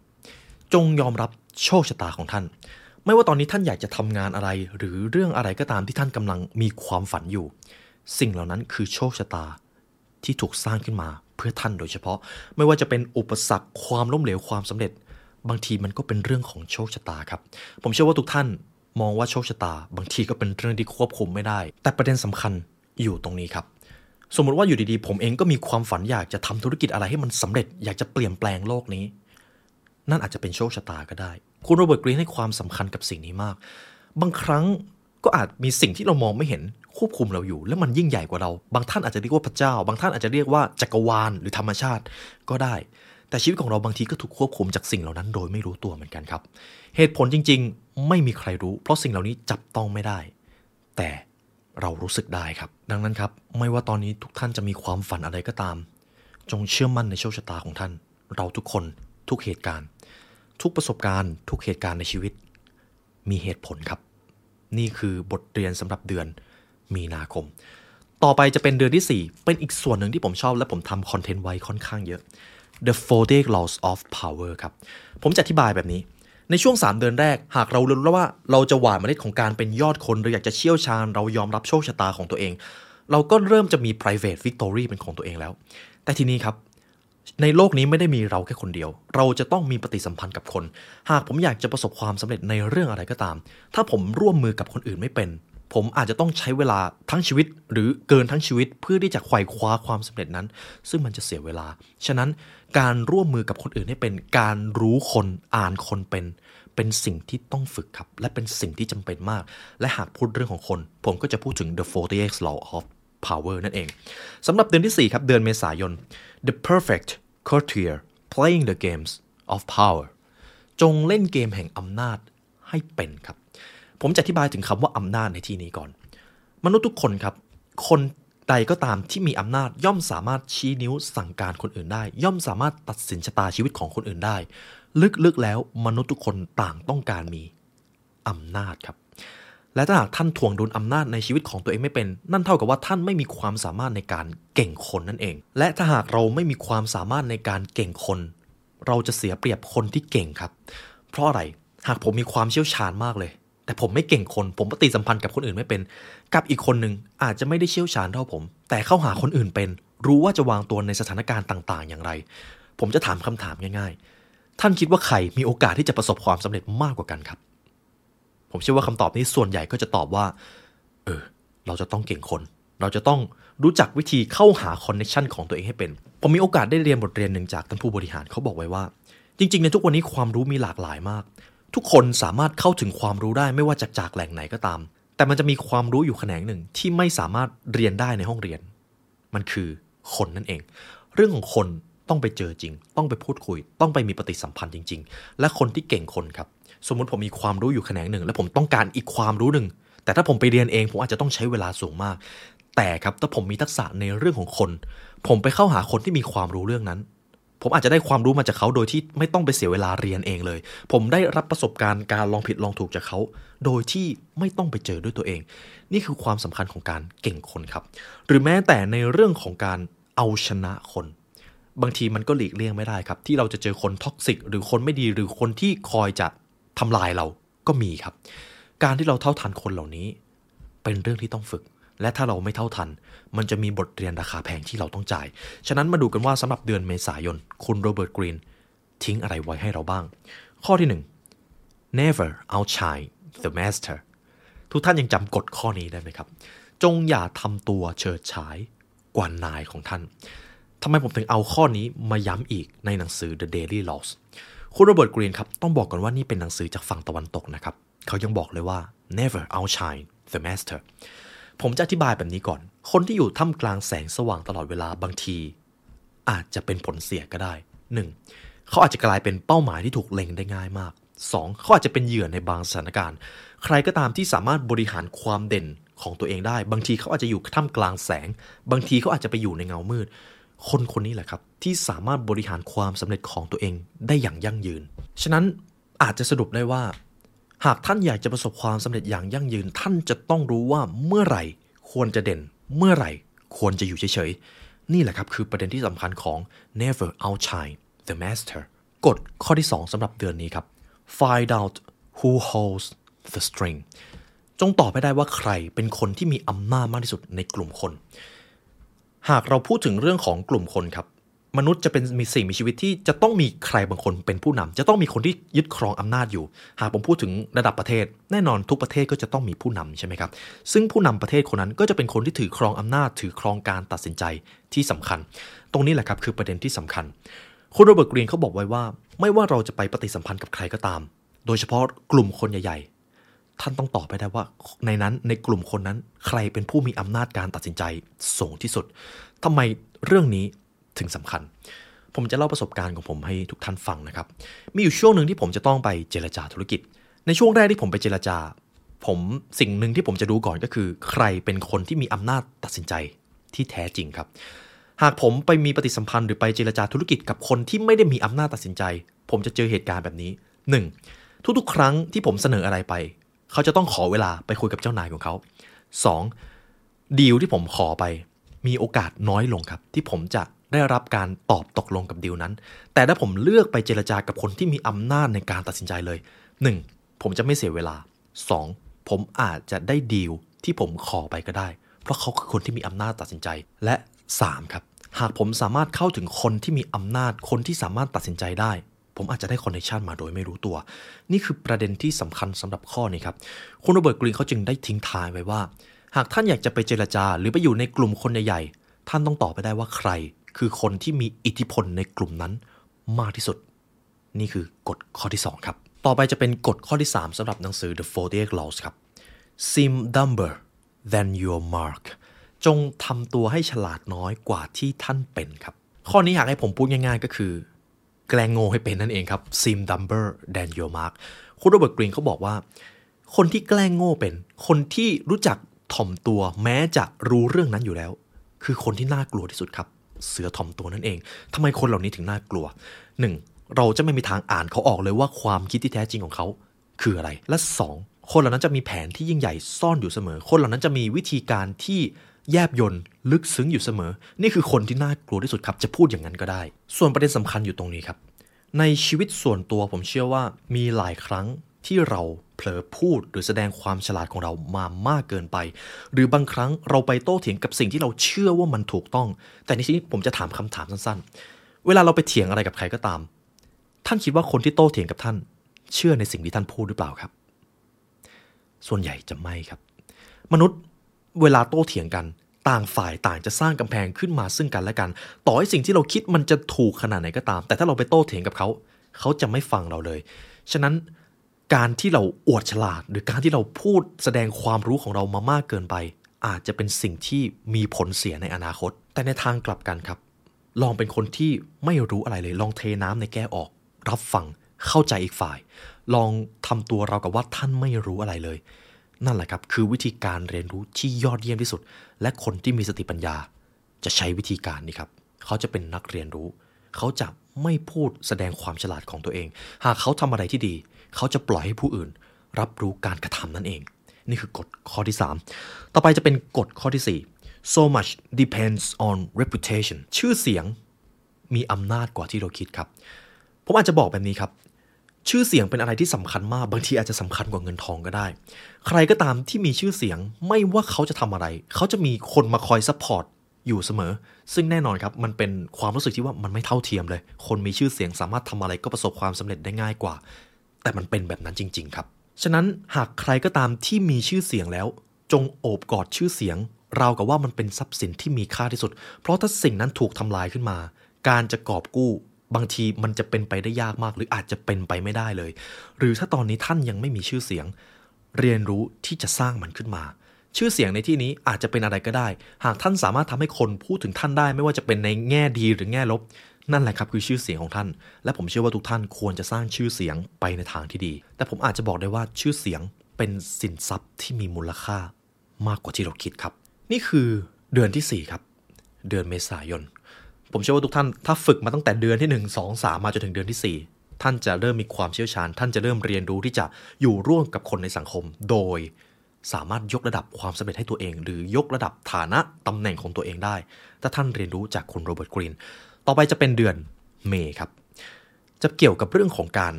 จงยอมรับโชคชะตาของท่าน ไม่ว่าตอนนี้ท่านอยากจะทำงานอะไร หรือเรื่องอะไรก็ตามที่ท่านกำลังมีความฝันอยู่ สิ่งเหล่านั้นคือโชคชะตาที่ถูกสร้างขึ้นมาเพื่อท่านโดยเฉพาะ ไม่ว่าจะเป็นอุปสรรคความล้มเหลวความสำเร็จ บางทีมันก็เป็นเรื่องของโชคชะตาครับ ผมเชื่อว่าทุกท่านมองว่าโชคชะตา บางทีก็เป็นเรื่องที่ควบคุมไม่ได้ แต่ประเด็นสำคัญอยู่ตรงนี้ครับสมมติว่าอยู่ดีๆ ผมเองก็มีความฝันอยากจะทำธุรกิจอะไรให้มันสำเร็จ อยากจะเปลี่ยนแปลงโลกนี้ นั่นอาจจะเป็นโชคชะตาก็ได้ คุณโรเบิร์ตกรีนให้ความสำคัญกับสิ่งนี้มาก บางครั้งก็อาจมีสิ่งที่เรามองไม่เห็นควบคุมเราอยู่ และมันยิ่งใหญ่กว่าเรา บางท่านอาจจะเรียกว่าพระเจ้า บางท่านอาจจะเรียกว่าจักรวาลหรือธรรมชาติก็ได้ แต่ชีวิตของเราบางทีก็ถูกควบคุมจากสิ่งเหล่านั้นโดยไม่รู้ตัวเหมือนกันครับ เหตุผลจริง ๆ ไม่มีใครรู้ เพราะสิ่งเหล่านี้จับต้องไม่ได้ แต่เรารู้สึกได้ครับ ดังนั้นครับ ไม่ว่าตอนนี้ทุกท่านจะมีความฝันอะไรก็ตาม จงเชื่อมั่นในโชคชะตาของท่าน เราทุกคนทุกเหตุการณ์ ทุกประสบการณ์ ทุกเหตุการณ์ในชีวิต มีเหตุผลครับ นี่คือบทเรียนสำหรับเดือนมีนาคม ต่อไปจะเป็นเดือนที่ 4 เป็นอีกส่วนหนึ่งที่ผมชอบและผมทำคอนเทนต์ไว้ค่อนข้างเยอะ The 48 Laws of Power ครับ ผมจะอธิบายแบบนี้ ในช่วง 3 เดือนแรก หากเรารู้แล้วว่าเราจะหว่านเมล็ดของการเป็นยอดคนเราอยากจะเชี่ยวชาญ เรายอมรับโชคชะตาของตัวเอง เราก็เริ่มจะมี private victory เป็นของตัวเองแล้ว แต่ทีนี้ครับ ในโลกนี้ไม่ได้มีเราแค่คนเดียว เราจะต้องมีปฏิสัมพันธ์กับคน หากผมอยากจะประสบความสำเร็จในเรื่องอะไรก็ตาม ถ้าผมร่วมมือกับคนอื่นไม่เป็น ผมอาจจะต้องใช้เวลาทั้งชีวิต หรือเกินทั้งชีวิตเพื่อที่จะไขว่คว้าความสำเร็จนั้น ซึ่งมันจะเสียเวลา ฉะนั้นการร่วมมือกับคนอื่นให้เป็น การรู้คนอ่านคนเป็น เป็นสิ่งที่ต้องฝึกครับ และเป็นสิ่งที่จำเป็นมาก และหากพูดเรื่องของคน ผมก็จะพูดถึง the 48 law of power นั่นเองสำหรับเดือนที่ 4 ครับ เดือนเมษายน the perfect courtier playing the games of power จงเล่นเกมแห่งอำนาจให้เป็นครับ ผมจะอธิบายถึงคำว่าอำนาจในที่นี้ก่อน มนุษย์ทุกคนครับ คนใดก็ตามที่มีอำนาจย่อมสามารถชี้นิ้วสั่งการคนอื่นได้ ย่อมสามารถตัดสินชะตาชีวิตของคนอื่นได้ ลึกๆแล้วมนุษย์ทุกคนต่างต้องการมีอำนาจครับ และถ้าหากท่านทวงดุลอำนาจในชีวิตของตัวเองไม่เป็น นั่นเท่ากับว่าท่านไม่มีความสามารถในการเก่งคนนั่นเอง และถ้าหากเราไม่มีความสามารถในการเก่งคน เราจะเสียเปรียบคนที่เก่งครับ เพราะอะไรหากผมมีความเชี่ยวชาญมากเลย แต่ผมไม่เก่งคน ผมปฏิสัมพันธ์กับคนอื่นไม่เป็น กับอีกคนหนึ่งอาจจะไม่ได้เชี่ยวชาญเท่าผม แต่เข้าหาคนอื่นเป็น รู้ว่าจะวางตัวในสถานการณ์ต่าง ๆ อย่างไร ผมจะถามคำถามง่าย ๆ ท่านคิดว่าใครมีโอกาสที่จะประสบความสำเร็จมากกว่ากันครับ ผมเชื่อว่าคำตอบนี้ส่วนใหญ่ก็จะตอบว่า เออ เราจะต้องเก่งคน เราจะต้องรู้จักวิธีเข้าหาคอนเนคชันของตัวเองให้เป็น ผมมีโอกาสได้เรียนบทเรียนหนึ่งจากท่านผู้บริหารเขาบอกไว้ว่า จริงๆ ในทุกวันนี้ความรู้มีหลากหลายมาก ทุกคนสามารถเข้าถึงความรู้ได้ไม่ว่าจากจากแหล่งไหนก็ตาม แต่มันจะมีความรู้อยู่แขนงหนึ่งที่ไม่สามารถเรียนได้ในห้องเรียน มันคือคนนั่นเอง เรื่องของคนต้องไปเจอจริง ต้องไปพูดคุย ต้องไปมีปฏิสัมพันธ์จริง ๆ และคนที่เก่งคนครับ สมมุติผมมีความรู้อยู่แขนงหนึ่ง และผมต้องการอีกความรู้หนึ่ง แต่ถ้าผมไปเรียนเอง ผมอาจจะต้องใช้เวลาสูงมาก แต่ครับถ้าผมมีทักษะในเรื่องของคน ผมไปเข้าหาคนที่มีความรู้เรื่องนั้น ผมอาจจะได้ความรู้มาจากเขาโดยที่ไม่ต้องไปเสียเวลาเรียนเองเลย ผมได้รับประสบการณ์การลองผิดลองถูกจากเขา โดยที่ไม่ต้องไปเจอด้วยตัวเอง นี่คือความสำคัญของการเก่งคนครับ หรือแม้แต่ในเรื่องของการเอาชนะคนบางทีมันก็หลีกเลี่ยงไม่ได้ครับ ที่เราจะเจอคน toxic หรือคนไม่ดีหรือคนที่คอยจะ ทำลายเราก็มีครับ การที่เราเท่าทันคนเหล่านี้ เป็นเรื่องที่ต้องฝึก และถ้าเราไม่เท่าทัน มันจะมีบทเรียนราคาแพงที่เราต้องจ่าย ฉะนั้นมาดูกันว่าสำหรับเดือนเมษายน คุณโรเบิร์ตกรีนทิ้งอะไรไว้ให้เราบ้าง ข้อที่ 1 never outshine the master ทุกท่านยังจำกฎข้อนี้ได้ไหมครับ จงอย่าทำตัวเฉิดฉายกว่านายของท่านทำไมผมถึงเอาข้อนี้มาย้ำอีกในหนังสือ The Daily Laws คุณโรเบิร์ตกรีนครับต้องบอกก่อนว่านี่เป็นหนังสือจากฝั่งตะวันตกนะครับเขายังบอกเลยว่า never outshine the master ผมจะอธิบายแบบนี้ก่อน คนที่อยู่ท่ามกลางแสงสว่างตลอดเวลาบางที อาจจะเป็นผลเสียก็ได้ 1. เขาอาจจะกลายเป็นเป้าหมายที่ถูกเล็งได้ง่ายมาก 2. เขาอาจจะเป็นเหยื่อในบางสถานการณ์ ใครก็ตามที่สามารถบริหารความเด่นของตัวเองได้ บางทีเขาอาจจะอยู่ท่ามกลางแสง บางทีเขาอาจจะไปอยู่ในเงามืด คนคนนี้แหละครับ ที่สามารถบริหารความสำเร็จของตัวเองได้อย่างยั่งยืน ฉะนั้นอาจจะสรุปได้ว่า หากท่านอยากจะประสบความสำเร็จอย่างยั่งยืน ท่านจะต้องรู้ว่าเมื่อไหร่ควรจะเด่น เมื่อไหร่ควรจะอยู่เฉยๆ นี่แหละครับคือประเด็นที่สำคัญของ never outshine the master กฎข้อที่ 2สำหรับเดือนนี้ครับ find out who holds the string จงตอบให้ได้ว่าใครเป็นคนที่มีอำนาจมากที่สุดในกลุ่มคน หากเราพูดถึงเรื่องของกลุ่มคนครับ มนุษย์จะเป็นมีสิ่งมีชีวิตที่จะต้องมีใครบางคนเป็นผู้นำจะต้องมีคนที่ยึดครองอำนาจอยู่ หากผมพูดถึงระดับประเทศ แน่นอนทุกประเทศก็จะต้องมีผู้นำใช่ไหมครับ ซึ่งผู้นำประเทศคนนั้นก็จะเป็นคนที่ถือครองอำนาจ ถือครองการตัดสินใจที่สำคัญ ตรงนี้แหละครับคือประเด็นที่สำคัญ คุณโรเบิร์ตกรีนเขาบอกไว้ว่า ไม่ว่าเราจะไปปฏิสัมพันธ์กับใครก็ตาม โดยเฉพาะกลุ่มคนใหญ่ๆ ท่านต้องตอบไปได้ว่าในนั้นในกลุ่มคนนั้น ใครเป็นผู้มีอำนาจการตัดสินใจสูงที่สุดทำไมเรื่องนี้ ถึงสำคัญ ผมจะเล่าประสบการณ์ของผมให้ทุกท่านฟังนะครับ มีอยู่ช่วงหนึ่งที่ผมจะต้องไปเจรจาธุรกิจ ในช่วงแรกที่ผมไปเจรจา ผมสิ่งหนึ่งที่ผมจะดูก่อนก็คือ ใครเป็นคนที่มีอำนาจตัดสินใจที่แท้จริงครับ หากผมไปมีปฏิสัมพันธ์หรือไปเจรจาธุรกิจกับคนที่ไม่ได้มีอำนาจตัดสินใจ ผมจะเจอเหตุการณ์แบบนี้ 1. ทุกๆ ครั้งที่ผมเสนออะไรไป เขาจะต้องขอเวลาไปคุยกับเจ้านายของเขา 2. ดีลที่ผมขอไปมีโอกาสน้อยลงครับ ที่ผมจะ ได้รับการตอบตกลงกับดีลนั้น แต่ถ้าผมเลือกไปเจรจากับคนที่มีอำนาจในการตัดสินใจเลย 1. ผมจะไม่เสียเวลา 2. ผมอาจจะได้ดีลที่ผมขอไปก็ได้ เพราะเขาคือคนที่มีอำนาจตัดสินใจ และ 3. ครับ หากผมสามารถเข้าถึงคนที่มีอำนาจ คนที่สามารถตัดสินใจได้ ผมอาจจะได้ connection มาโดยไม่รู้ตัว นี่คือประเด็นที่สำคัญสำหรับข้อนี้ครับ คุณโรเบิร์ตกรีนเขาจึงได้ทิ้งท้ายไว้ว่า หากท่านอยากจะไปเจรจา หรือไปอยู่ในกลุ่มคนใหญ่ๆ ท่านต้องตอบไปได้ว่าใคร คือคนที่มีอิทธิพลในกลุ่มนั้นมากที่สุด นี่คือกฎข้อที่ 2 ครับ ต่อไปจะเป็นกฎข้อที่ 3สำหรับหนังสือ The 48 Laws ครับ Seem dumber than your mark จงทำตัวให้ฉลาดน้อยกว่าที่ท่านเป็นครับ ข้อนี้อยากให้ผมพูดง่ายๆก็คือ แกล้งโง่ให้เป็นนั่นเองครับ Seem dumber than your mark คุณโรเบิร์ตกรีนเขาบอกว่า คนที่แกล้งโง่เป็น คนที่รู้จักถ่อมตัวแม้จะรู้เรื่องนั้นอยู่แล้ว คือคนที่น่ากลัวที่สุดครับ เสือถ่อมตัวนั่นเองทำไมคนเหล่านี้ถึงน่ากลัว 1. เราจะไม่มีทางอ่านเขาออกเลยว่าความคิดที่แท้จริงของเขาคืออะไร และ 2. คนเหล่านั้นจะมีแผนที่ยิ่งใหญ่ซ่อนอยู่เสมอ คนเหล่านั้นจะมีวิธีการที่แยบยนต์ลึกซึ้งอยู่เสมอ นี่คือคนที่น่ากลัวที่สุดครับ จะพูดอย่างนั้นก็ได้ ส่วนประเด็นสำคัญอยู่ตรงนี้ครับ ในชีวิตส่วนตัวผมเชื่อว่ามีหลายครั้งที่เรา เผลอพูดหรือแสดงความฉลาดของเรามามากเกินไป หรือบางครั้งเราไปโต้เถียงกับสิ่งที่เราเชื่อว่ามันถูกต้อง แต่ในที่นี้ผมจะถามคำถามสั้นๆ เวลาเราไปเถียงอะไรกับใครก็ตาม ท่านคิดว่าคนที่โต้เถียงกับท่าน เชื่อในสิ่งที่ท่านพูดหรือเปล่าครับ ส่วนใหญ่จะไม่ครับ มนุษย์เวลาโต้เถียงกันต่างฝ่ายต่างจะสร้างกำแพงขึ้นมาซึ่งกันและกัน ต่อให้สิ่งที่เราคิดมันจะถูกขนาดไหนก็ตาม แต่ถ้าเราไปโต้เถียงกับเขา เขาจะไม่ฟังเราเลย ฉะนั้น การที่เราอวดฉลาด หรือการที่เราพูดแสดงความรู้ของเรามามากเกินไป อาจจะเป็นสิ่งที่มีผลเสียในอนาคต แต่ในทางกลับกันครับ ลองเป็นคนที่ไม่รู้อะไรเลย ลองเทน้ำในแก้วออก รับฟังเข้าใจอีกฝ่าย ลองทำตัวเรากับว่าท่านไม่รู้อะไรเลย นั่นแหละครับ คือวิธีการเรียนรู้ที่ยอดเยี่ยมที่สุด และคนที่มีสติปัญญา จะใช้วิธีการนี้ครับ เขาจะเป็นนักเรียนรู้ เขาจะไม่พูดแสดงความฉลาดของตัวเอง หากเขาทำอะไรที่ดี เขาจะปล่อยให้ผู้อื่น รับรู้การกระทำนั่นเอง นี่คือกฎข้อที่ 3 ต่อไปจะเป็นกฎข้อที่ 4 so much depends on reputation ชื่อเสียงมีอำนาจกว่าที่เราคิดครับ ผมอาจจะบอกแบบนี้ครับ ชื่อเสียงเป็นอะไรที่สำคัญมาก บางทีอาจจะสำคัญกว่าเงินทองก็ได้ ใครก็ตามที่มีชื่อเสียงไม่ว่าเขาจะทำอะไร เขาจะมีคนมาคอย support อยู่เสมอ ซึ่งแน่นอนครับ มันเป็นความรู้สึกที่ว่ามันไม่เท่าเทียมเลย คนมีชื่อเสียงสามารถทำอะไรก็ประสบความสำเร็จได้ง่ายกว่า แต่มันเป็นแบบนั้นจริง ๆ ครับ ฉะนั้นหากใครก็ตามที่มีชื่อเสียงแล้ว จงโอบกอดชื่อเสียง ราวกับว่ามันเป็นทรัพย์สินที่มีค่าที่สุด เพราะถ้าสิ่งนั้นถูกทำลายขึ้นมา การจะกอบกู้ บางทีมันจะเป็นไปได้ยากมาก หรืออาจจะเป็นไปไม่ได้เลย หรือถ้าตอนนี้ท่านยังไม่มีชื่อเสียง เรียนรู้ที่จะสร้างมันขึ้นมาชื่อเสียงในที่นี้อาจจะเป็นอะไรก็ได้ หากท่านสามารถทำให้คนพูดถึงท่านได้ ไม่ว่าจะเป็นในแง่ดีหรือแง่ลบ นั่นแหละครับคือชื่อเสียงของท่าน และผมเชื่อว่าทุกท่านควรจะสร้างชื่อเสียงไปในทางที่ดี แต่ผมอาจจะบอกได้ว่าชื่อเสียงเป็นสินทรัพย์ที่มีมูลค่ามากกว่าที่เราคิดครับ นี่คือเดือนที่ 4 ครับ เดือนเมษายน ผมเชื่อว่าทุกท่านถ้าฝึกมาตั้งแต่เดือนที่ 1 2 3 มาจนถึงเดือนที่ 4 ท่านจะเริ่มมีความเชี่ยวชาญ ท่านจะเริ่มเรียนรู้ที่จะอยู่ร่วมกับคนในสังคม โดยสามารถยกระดับความสำเร็จให้ตัวเอง หรือยกระดับฐานะตำแหน่งของตัวเองได้ ถ้าท่านเรียนรู้จากคุณโรเบิร์ตกรีน ต่อไปจะเป็นเดือนเมย์ครับ จะเกี่ยวกับเรื่องของการ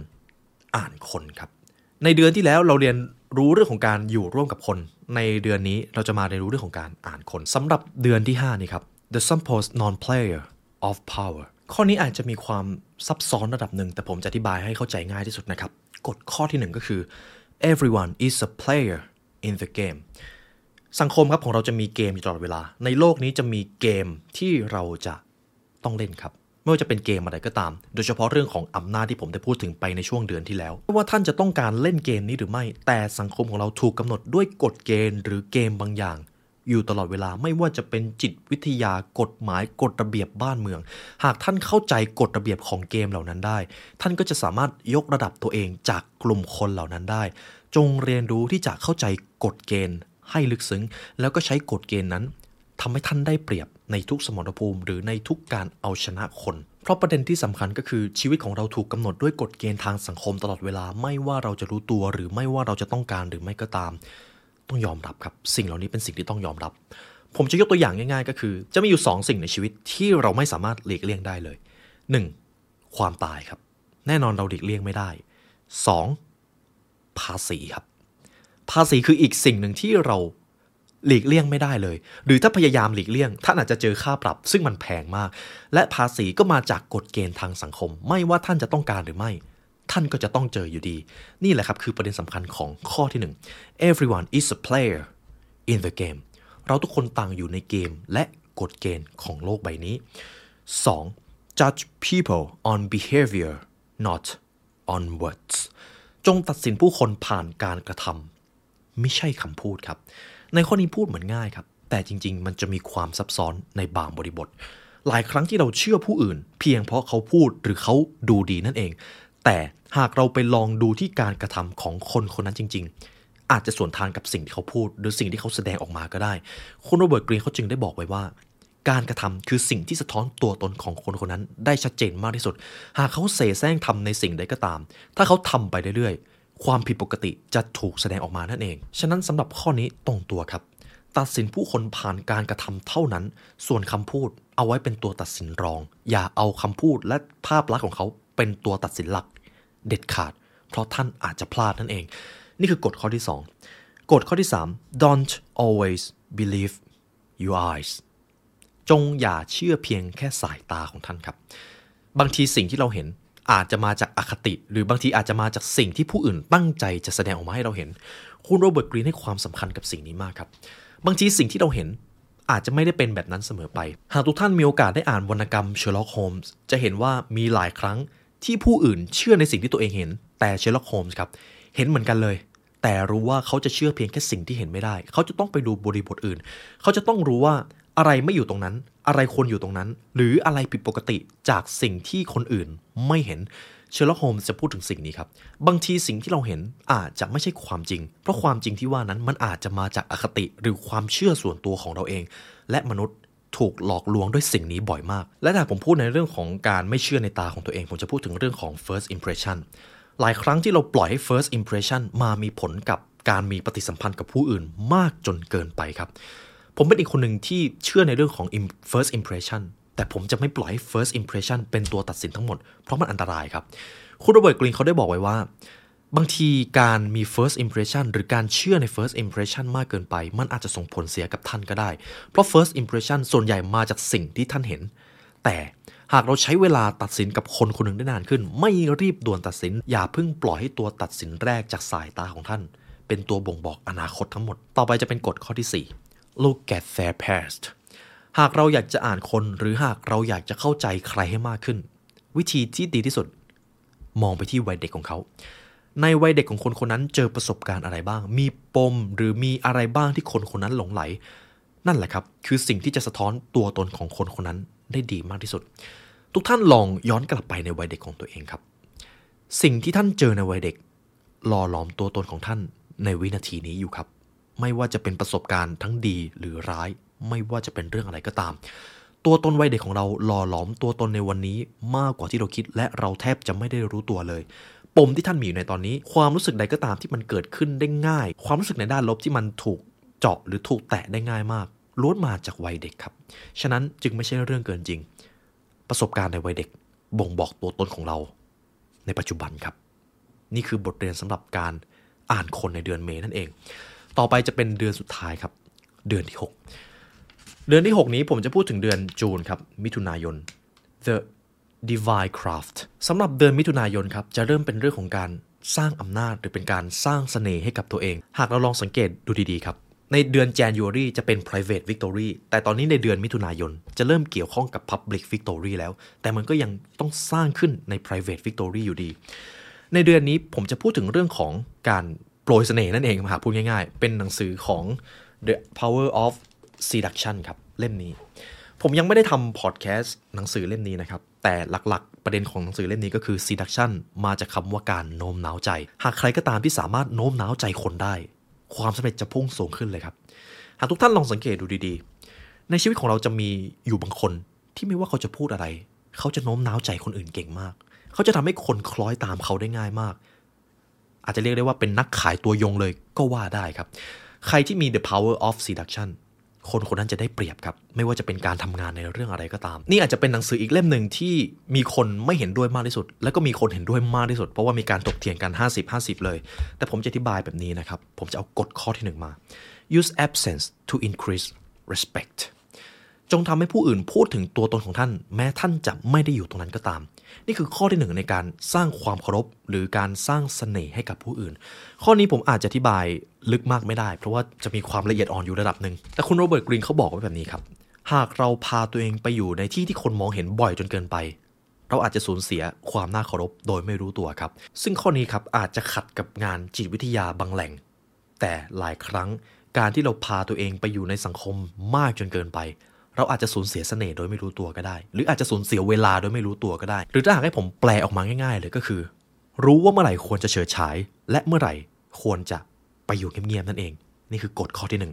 อ่านคนครับ ในเดือนที่แล้วเราเรียนรู้เรื่องของการอยู่ร่วมกับคน ในเดือนนี้เราจะมาเรียนรู้เรื่องของการอ่านคนสำหรับเดือนที่ 5 นี่ครับ the supposed non-player of power ข้อนี้อาจจะมีความซับซ้อนระดับหนึ่ง แต่ผมจะอธิบายให้เข้าใจง่ายที่สุดนะครับกฎข้อที่หนึ่งก็คือ everyone is a player in the game สังคมครับของเราจะมีเกมอยู่ตลอดเวลา ในโลกนี้จะมีเกมที่เราจะ ต้องเล่นครับ ไม่ว่าจะเป็นเกมอะไรก็ตาม โดยเฉพาะเรื่องของอำนาจที่ผมได้พูดถึงไปในช่วงเดือนที่แล้วไม่ว่าท่านจะต้องการเล่นเกมนี้หรือไม่ แต่สังคมของเราถูกกำหนดด้วยกฎเกณฑ์หรือเกมบางอย่าง อยู่ตลอดเวลาไม่ว่าจะเป็นจิตวิทยากฎหมายกฎระเบียบบ้านเมือง หากท่านเข้าใจกฎระเบียบของเกมเหล่านั้นได้ ท่านก็จะสามารถยกระดับตัวเองจากกลุ่มคนเหล่านั้นได้ จงเรียนรู้ที่จะเข้าใจกฎเกณฑ์ให้ลึกซึ้ง แล้วก็ใช้กฎเกณฑ์นั้นทำให้ท่านได้เปรียบ ในทุกสมรภูมิ หรือในทุกการเอาชนะคน เพราะประเด็นที่สำคัญก็คือชีวิตของเราถูกกำหนดด้วยกฎเกณฑ์ทางสังคมตลอดเวลา ไม่ว่าเราจะรู้ตัวหรือไม่ว่าเราจะต้องการหรือไม่ก็ตาม ต้องยอมรับครับ สิ่งเหล่านี้เป็นสิ่งที่ต้องยอมรับ ผมจะยกตัวอย่างง่าย ๆ ก็คือ จะมีอยู่ 2 สิ่งในชีวิตที่เราไม่สามารถหลีกเลี่ยงได้เลย 1. ความตายครับ แน่นอนเราหลีกเลี่ยงไม่ได้ 2. ภาษีครับ ภาษีคืออีกสิ่งหนึ่งที่เรา หลีกเลี่ยงไม่ได้เลย หรือถ้าพยายามหลีกเลี่ยงท่านอาจจะเจอค่าปรับ ซึ่งมันแพงมาก และภาษีก็มาจากกฎเกณฑ์ทางสังคม ไม่ว่าท่านจะต้องการหรือไม่ ท่านก็จะต้องเจออยู่ดี นี่แหละครับคือประเด็นสำคัญของข้อที่ 1 everyone is a player in the game เราทุกคนต่างอยู่ในเกมและกฎเกณฑ์ของโลกใบนี้ 2. judge people on behavior not on words จงตัดสินผู้คนผ่านการกระทำไม่ใช่คำพูดครับ ในข้อนี้พูดเหมือนง่ายครับ แต่จริง ๆ มันจะมีความซับซ้อนในบางบริบท หลายครั้งที่เราเชื่อผู้อื่น เพียงเพราะเขาพูดหรือเขาดูดีนั่นเอง แต่หากเราไปลองดูที่การกระทำของคนคนนั้นจริง ๆ อาจจะส่วนทางกับสิ่งที่เขาพูด หรือสิ่งที่เขาแสดงออกมาก็ได้ คุณโรเบิร์ตกรีนเขาจึงได้บอกไว้ว่าการกระทำคือสิ่งที่สะท้อนตัวตนของคนคนนั้นได้ชัดเจนมากที่สุด หากเขาเสแสร้งทำในสิ่งใดก็ตาม ถ้าเขาทำไปเรื่อยๆ ความผิดปกติจะถูกแสดงออกมานั่นเอง ฉะนั้นสำหรับข้อนี้ตรงตัวครับ ตัดสินผู้คนผ่านการกระทำเท่านั้น ส่วนคำพูดเอาไว้เป็นตัวตัดสินรอง อย่าเอาคำพูดและภาพลักษณ์ของเขาเป็นตัวตัดสินหลัก เด็ดขาด เพราะท่านอาจจะพลาดนั่นเอง นี่คือกฎข้อที่ 2 กฎข้อที่ 3 don't always believe your eyes จงอย่าเชื่อเพียงแค่สายตาของท่านครับ บางทีสิ่งที่เราเห็น อาจจะมาจากอคติ หรือบางทีอาจจะมาจากสิ่งที่ผู้อื่นตั้งใจจะแสดงออกมาให้เราเห็น คุณโรเบิร์ตกรีนให้ความสำคัญกับสิ่งนี้มากครับ บางทีสิ่งที่เราเห็นอาจจะไม่ได้เป็นแบบนั้นเสมอไป หากทุกท่านมีโอกาสได้อ่านวรรณกรรมเชอร์ล็อกโฮมส์จะเห็นว่ามีหลายครั้งที่ผู้อื่นเชื่อในสิ่งที่ตัวเองเห็น แต่เชอร์ล็อกโฮมส์ครับเห็นเหมือนกันเลย แต่รู้ว่าเขาจะเชื่อเพียงแค่สิ่งที่เห็นไม่ได้ เขาจะต้องไปดูบริบทอื่น เขาจะต้องรู้ว่าอะไรไม่อยู่ตรงนั้น อะไรควรอยู่ตรงนั้น หรืออะไรผิดปกติจากสิ่งที่คนอื่นไม่เห็นเชอร์ล็อกโฮมจะพูดถึงสิ่งนี้ครับ บางทีสิ่งที่เราเห็นอาจจะไม่ใช่ความจริง เพราะความจริงที่ว่านั้นมันอาจจะมาจากอคติหรือความเชื่อส่วนตัวของเราเอง และมนุษย์ถูกหลอกลวงด้วยสิ่งนี้บ่อยมาก และถ้าผมพูดในเรื่องของการไม่เชื่อในตาของตัวเอง ผมจะพูดถึงเรื่องของ first impression หลายครั้งที่เราปล่อยให้ first impression มามีผลกับการมีปฏิสัมพันธ์กับผู้อื่นมากจนเกินไปครับ ผมเป็นอีกคนหนึ่งที่เชื่อในเรื่องของ first impression แต่ผมจะไม่ปล่อยให้ first impression เป็นตัวตัดสินทั้งหมด เพราะมันอันตรายครับ คุณโรเบิร์ตกรีนเขาได้บอกไว้ว่า บางทีการมี first impression หรือการเชื่อใน first impression มากเกินไป มันอาจจะส่งผลเสียกับท่านก็ได้ เพราะ first impression ส่วนใหญ่มาจากสิ่งที่ท่านเห็น แต่หากเราใช้เวลาตัดสินกับคนคนหนึ่งได้นานขึ้น ไม่รีบด่วนตัดสิน อย่าเพิ่งปล่อยให้ตัวตัดสินแรกจากสายตาของท่าน เป็นตัวบ่งบอกอนาคตทั้งหมด ต่อไปจะเป็นกฎข้อที่ 4 look at their past หากเราอยากจะอ่านคนหรือหากเราอยากจะเข้าใจใครให้มากขึ้น วิธีที่ดีที่สุด มองไปที่วัยเด็กของเขา ในวัยเด็กของคนคนนั้นเจอประสบการณ์อะไรบ้าง มีปมหรือมีอะไรบ้างที่คนคนนั้นหลงไหล นั่นแหละครับ คือสิ่งที่จะสะท้อนตัวตนของคนคนนั้นได้ดีมากที่สุด ทุกท่านลองย้อนกลับไปในวัยเด็กของตัวเองครับ สิ่งที่ท่านเจอในวัยเด็กหล่อหลอมตัวตนของท่านในวินาทีนี้อยู่ครับ ไม่ว่าจะเป็นประสบการณ์ทั้งดีหรือร้าย ไม่ว่าจะเป็นเรื่องอะไรก็ตาม ตัวตนวัยเด็กของเราหล่อหลอมตัวตนในวันนี้มากกว่าที่เราคิด และเราแทบจะไม่ได้รู้ตัวเลยปมที่ท่านมีอยู่ในตอนนี้ ความรู้สึกใดก็ตามที่มันเกิดขึ้นได้ง่าย ความรู้สึกในด้านลบที่มันถูกเจาะหรือถูกแตะได้ง่ายมากล้วนมาจากวัยเด็กครับ ฉะนั้นจึงไม่ใช่เรื่องเกินจริง ประสบการณ์ในวัยเด็ก บ่งบอกตัวตนของเรา ในปัจจุบันครับ นี่คือบทเรียนสำหรับการอ่านคนในเดือนเมษนั่นเอง ต่อไปจะเป็นเดือนสุดท้ายครับ เดือนที่ 6 เดือนที่ 6 นี้ผมจะพูดถึงเดือนจูนครับ มิถุนายน the divine craft สำหรับเดือนมิถุนายนครับ จะเริ่มเป็นเรื่องของการสร้างอำนาจหรือเป็นการสร้างเสน่ห์ให้กับตัวเอง หากเราลองสังเกตดูดีๆครับ ในเดือน January จะเป็น private victory แต่ตอนนี้ในเดือนมิถุนายน จะเริ่มเกี่ยวข้องกับ public victory แล้ว แต่มันก็ยังต้องสร้างขึ้นใน private victory อยู่ดี ในเดือนนี้ผมจะพูดถึงเรื่องของการ โปรยเสน่ห์นั่นเองหาพูดง่ายๆ เป็นหนังสือของ The Power of Seduction ครับ เล่มนี้ ผมยังไม่ได้ทำพอดแคสต์หนังสือเล่มนี้นะครับ แต่หลักๆ ประเด็นของหนังสือเล่มนี้ก็คือ seduction มาจากคำว่าการโน้มน้าวใจ หากใครก็ตามที่สามารถโน้มน้าวใจคนได้ ความสำเร็จจะพุ่งสูงขึ้นเลยครับ หากทุกท่านลองสังเกตดูดีๆ ในชีวิตของเราจะมีอยู่บางคนที่ไม่ว่าเขาจะพูดอะไร เขาจะโน้มน้าวใจคนอื่นเก่งมาก เขาจะทำให้คนคล้อยตามเขาได้ง่ายมาก อาจจะเรียกได้ว่าเป็นนักขายตัวยงเลยก็ว่าได้ครับ ใครที่มี the power of seduction คนคนนั้นจะได้เปรียบครับ ไม่ว่าจะเป็นการทำงานในเรื่องอะไรก็ตาม นี่อาจจะเป็นหนังสืออีกเล่มหนึ่งที่มีคนไม่เห็นด้วยมากที่สุด แล้วก็มีคนเห็นด้วยมากที่สุด เพราะว่ามีการตกเถียงกัน 50-50 เลย แต่ผมจะอธิบายแบบนี้นะครับ ผมจะเอากฎข้อที่หนึ่งมา use absence to increase respect จงทำให้ผู้อื่นพูดถึงตัวตนของท่าน แม้ท่านจะไม่ได้อยู่ตรงนั้นก็ตาม นี่คือข้อที่หนึ่งในการสร้างความเคารพ หรือการสร้างเสน่ห์ให้กับผู้อื่น ข้อนี้ผมอาจจะอธิบายลึกมากไม่ได้ เพราะว่าจะมีความละเอียดอ่อนอยู่ระดับหนึ่งแต่คุณโรเบิร์ตกรีนเขาบอกไว้แบบนี้ครับหากเราพาตัวเองไปอยู่ในที่ที่คนมองเห็นบ่อยจนเกินไป เราอาจจะสูญเสียความน่าเคารพโดยไม่รู้ตัวครับ ซึ่งข้อนี้ครับอาจจะขัดกับงานจิตวิทยาบางแหล่ง แต่หลายครั้งการที่เราพาตัวเองไปอยู่ในสังคมมากจนเกินไป เราอาจจะสูญเสียเสน่ห์โดยไม่รู้ตัวก็ได้ หรืออาจจะสูญเสียเวลาโดยไม่รู้ตัวก็ได้ หรือถ้าหากให้ผมแปลออกมาง่ายๆเลยก็คือ รู้ว่าเมื่อไหร่ควรจะเฉิดฉาย และเมื่อไหร่ควรจะไปอยู่เงียบๆนั่นเอง นี่คือกฎข้อที่หนึ่ง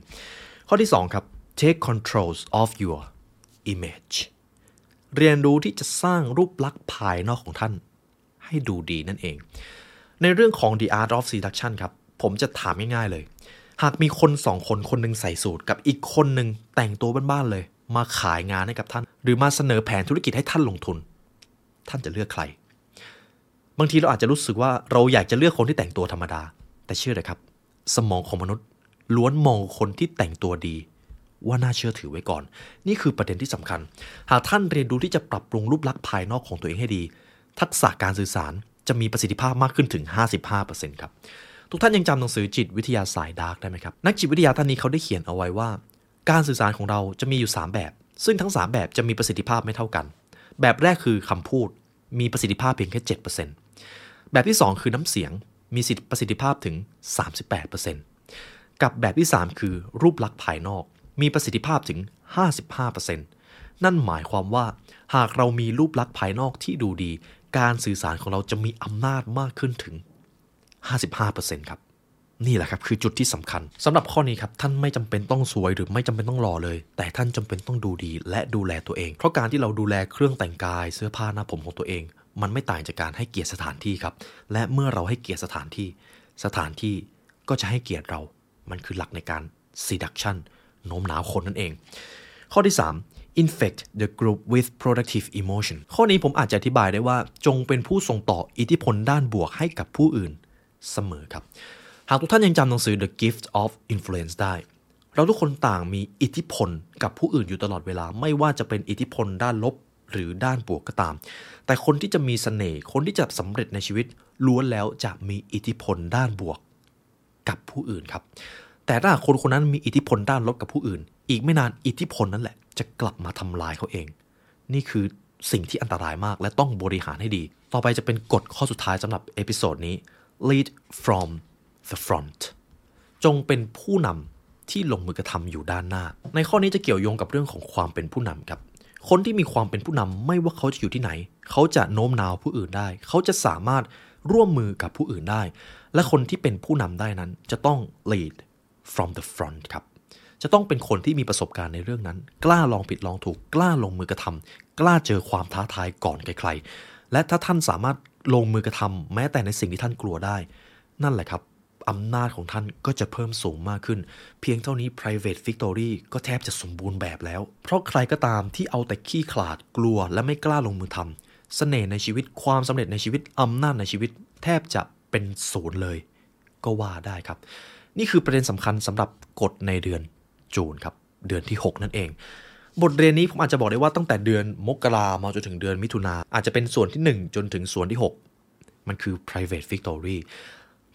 ข้อที่สองครับ take controls of your image เรียนรู้ที่จะสร้างรูปลักษณ์ภายนอกของท่าน ให้ดูดีนั่นเอง ในเรื่องของ the art of seduction ครับ ผมจะถามง่ายๆเลย หากมีคนสองคนคนหนึ่งใส่สูทกับอีกคนหนึ่งแต่งตัวบ้านๆเลย มาขายงานให้กับท่าน หรือมาเสนอแผนธุรกิจให้ท่านลงทุน ท่านจะเลือกใคร บางทีเราอาจจะรู้สึกว่าเราอยากจะเลือกคนที่แต่งตัวธรรมดา แต่เชื่อเลยครับ สมองของมนุษย์ล้วนมองคนที่แต่งตัวดี ว่าน่าเชื่อถือไว้ก่อน นี่คือประเด็นที่สำคัญ หากท่านเรียนรู้ที่จะปรับปรุงรูปลักษณ์ภายนอกของตัวเองให้ดี ทักษะการสื่อสารจะมีประสิทธิภาพมากขึ้นถึง 55%ครับทุกท่านยังจำหนังสือจิตวิทยาสายดาร์กได้ไหมครับ นักจิตวิทยาท่านนี้เขาได้เขียนเอาไว้ว่า การสื่อสารของเราจะมีอยู่ 3 แบบ ซึ่งทั้ง 3 แบบจะมีประสิทธิภาพไม่เท่ากัน แบบแรกคือคำพูด มีประสิทธิภาพเพียงแค่ 7%แบบที่ 2 คือน้ำเสียง มีประสิทธิภาพถึง 38%กับแบบที่ 3 คือรูปลักษณ์ภายนอก มีประสิทธิภาพถึง 55%นั่นหมายความว่า หากเรามีรูปลักษณ์ภายนอกที่ดูดี การสื่อสารของเราจะมีอำนาจมากขึ้นถึง 55%ครับ นี่แหละครับคือจุดที่สำคัญสำหรับข้อนี้ครับท่านไม่จำเป็นต้องสวยหรือไม่จำเป็นต้องหล่อเลย แต่ท่านจำเป็นต้องดูดีและดูแลตัวเอง เพราะการที่เราดูแลเครื่องแต่งกายเสื้อผ้าหน้าผมของตัวเอง มันไม่ต่างจากการให้เกียรติสถานที่ครับและเมื่อเราให้เกียรติสถานที่ สถานที่ก็จะให้เกียรติเรา มันคือหลักในการ seduction โน้มน้าวคนนั่นเอง ข้อที่ 3 infect the group with productive emotion ข้อนี้ผมอาจจะอธิบายได้ว่าจงเป็นผู้ส่งต่ออิทธิพลด้านบวกให้กับผู้อื่นเสมอครับ หากทุกท่านยังจำหนังสือ The Gift of Influence ได้ เราทุกคนต่างมีอิทธิพลกับผู้อื่นอยู่ตลอดเวลา ไม่ว่าจะเป็นอิทธิพลด้านลบหรือด้านบวกก็ตาม แต่คนที่จะมีเสน่ห์ คนที่จะสำเร็จในชีวิต ล้วนแล้วจะมีอิทธิพลด้านบวกกับผู้อื่นครับ แต่ถ้าคนคนนั้นมีอิทธิพลด้านลบกับผู้อื่น อีกไม่นานอิทธิพลนั่นแหละ จะกลับมาทำลายเขาเอง นี่คือสิ่งที่อันตรายมากและต้องบริหารให้ดี ต่อไปจะเป็นกฎข้อสุดท้ายสำหรับ episode นี้ lead from the front จงเป็นผู้นำที่ลงมือกระทำอยู่ด้านหน้า ในข้อนี้จะเกี่ยวโยงกับเรื่องของความเป็นผู้นำครับ คนที่มีความเป็นผู้นำไม่ว่าเขาจะอยู่ที่ไหน เขาจะโน้มน้าวผู้อื่นได้ เขาจะสามารถร่วมมือกับผู้อื่นได้ และคนที่เป็นผู้นำได้นั้นจะต้อง lead from the front ครับ จะต้องเป็นคนที่มีประสบการณ์ในเรื่องนั้น กล้าลองผิดลองถูก กล้าลงมือกระทำกล้าเจอความท้าทายก่อนใครๆและถ้าท่านสามารถลงมือกระทำแม้แต่ในสิ่งที่ท่านกลัวได้ นั่นแหละครับ อำนาจของท่านก็จะเพิ่มสูงมากขึ้น เพียงเท่านี้ private victory ก็แทบจะสมบูรณ์แบบแล้ว เพราะใครก็ตามที่เอาแต่ขี้ขลาดกลัวและไม่กล้าลงมือทำเสน่ห์ในชีวิตความสำเร็จในชีวิตอำนาจในชีวิต แทบจะเป็นศูนย์เลย ก็ว่าได้ครับ นี่คือประเด็นสำคัญสำหรับกฎในเดือนจูนครับเดือนที่ 6 นั่นเอง บทเรียนนี้ผมอาจจะบอกได้ว่าตั้งแต่เดือนมกรามาจนถึงเดือนมิถุนาอาจจะเป็นส่วนที่ 1 จนถึงส่วนที่ 6 มันคือ private victory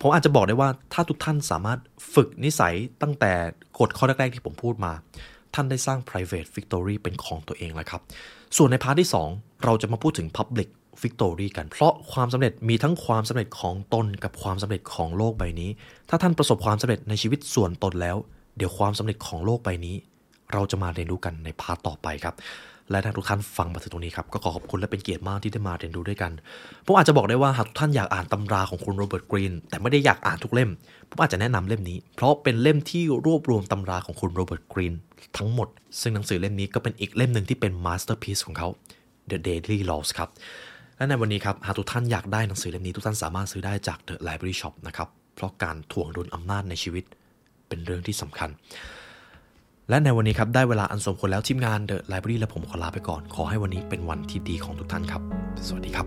ผมอาจจะบอกได้ว่าถ้าทุกท่านสามารถฝึกนิสัยตั้งแต่กฎข้อแรกๆที่ผมพูดมา ท่านได้สร้าง private victory เป็นของตัวเองแล้วครับ ส่วนใน part ที่ 2 เราจะมาพูดถึง public victory กัน เพราะความสำเร็จมีทั้งความสำเร็จของตนกับความสำเร็จของโลกใบนี้ ถ้าท่านประสบความสำเร็จในชีวิตส่วนตนแล้ว เดี๋ยวความสำเร็จของโลกใบนี้ เราจะมาเรียนรู้กันใน part ต่อไปครับ และถ้าทุกท่านฟังมาถึงตรงนี้ครับ ก็ขอขอบคุณและเป็นเกียรติมากที่ได้มาเรียนรู้ด้วยกัน ผมอาจจะบอกได้ว่าหากทุกท่านอยากอ่านตำราของคุณโรเบิร์ตกรีนแต่ไม่ได้อยากอ่านทุกเล่ม ผมอาจจะแนะนำเล่มนี้ เพราะเป็นเล่มที่รวบรวมตำราของคุณโรเบิร์ตกรีนทั้งหมด ซึ่งหนังสือเล่มนี้ก็เป็นอีกเล่มหนึ่งที่เป็น masterpiece ของเขา The Daily Laws ครับและในวันนี้ครับหากทุกท่านอยากได้หนังสือเล่มนี้ทุกท่านสามารถซื้อได้จาก The Library Shop นะครับเพราะการถ่วงดุลอำนาจในชีวิต เป็นเรื่องที่สำคัญ และในวันนี้ครับได้เวลาอันสมควรแล้วทีมงานเดอะไลบรารีและผมขอลาไปก่อน ขอให้วันนี้เป็นวันที่ดีของทุกท่านครับ สวัสดีครับ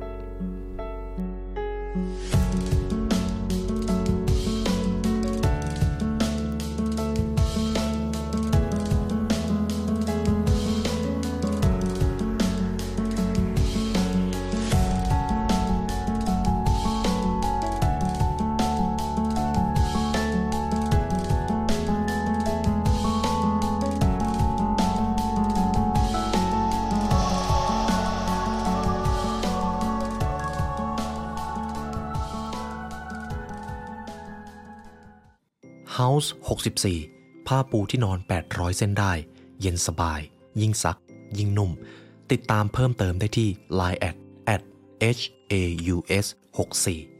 House 64 ผ้าปูที่นอน 800 เส้นได้ เย็นสบาย ยิ่งซัก ยิ่งนุ่ม ติดตามเพิ่มเติมได้ที่ Line at at h a u s 64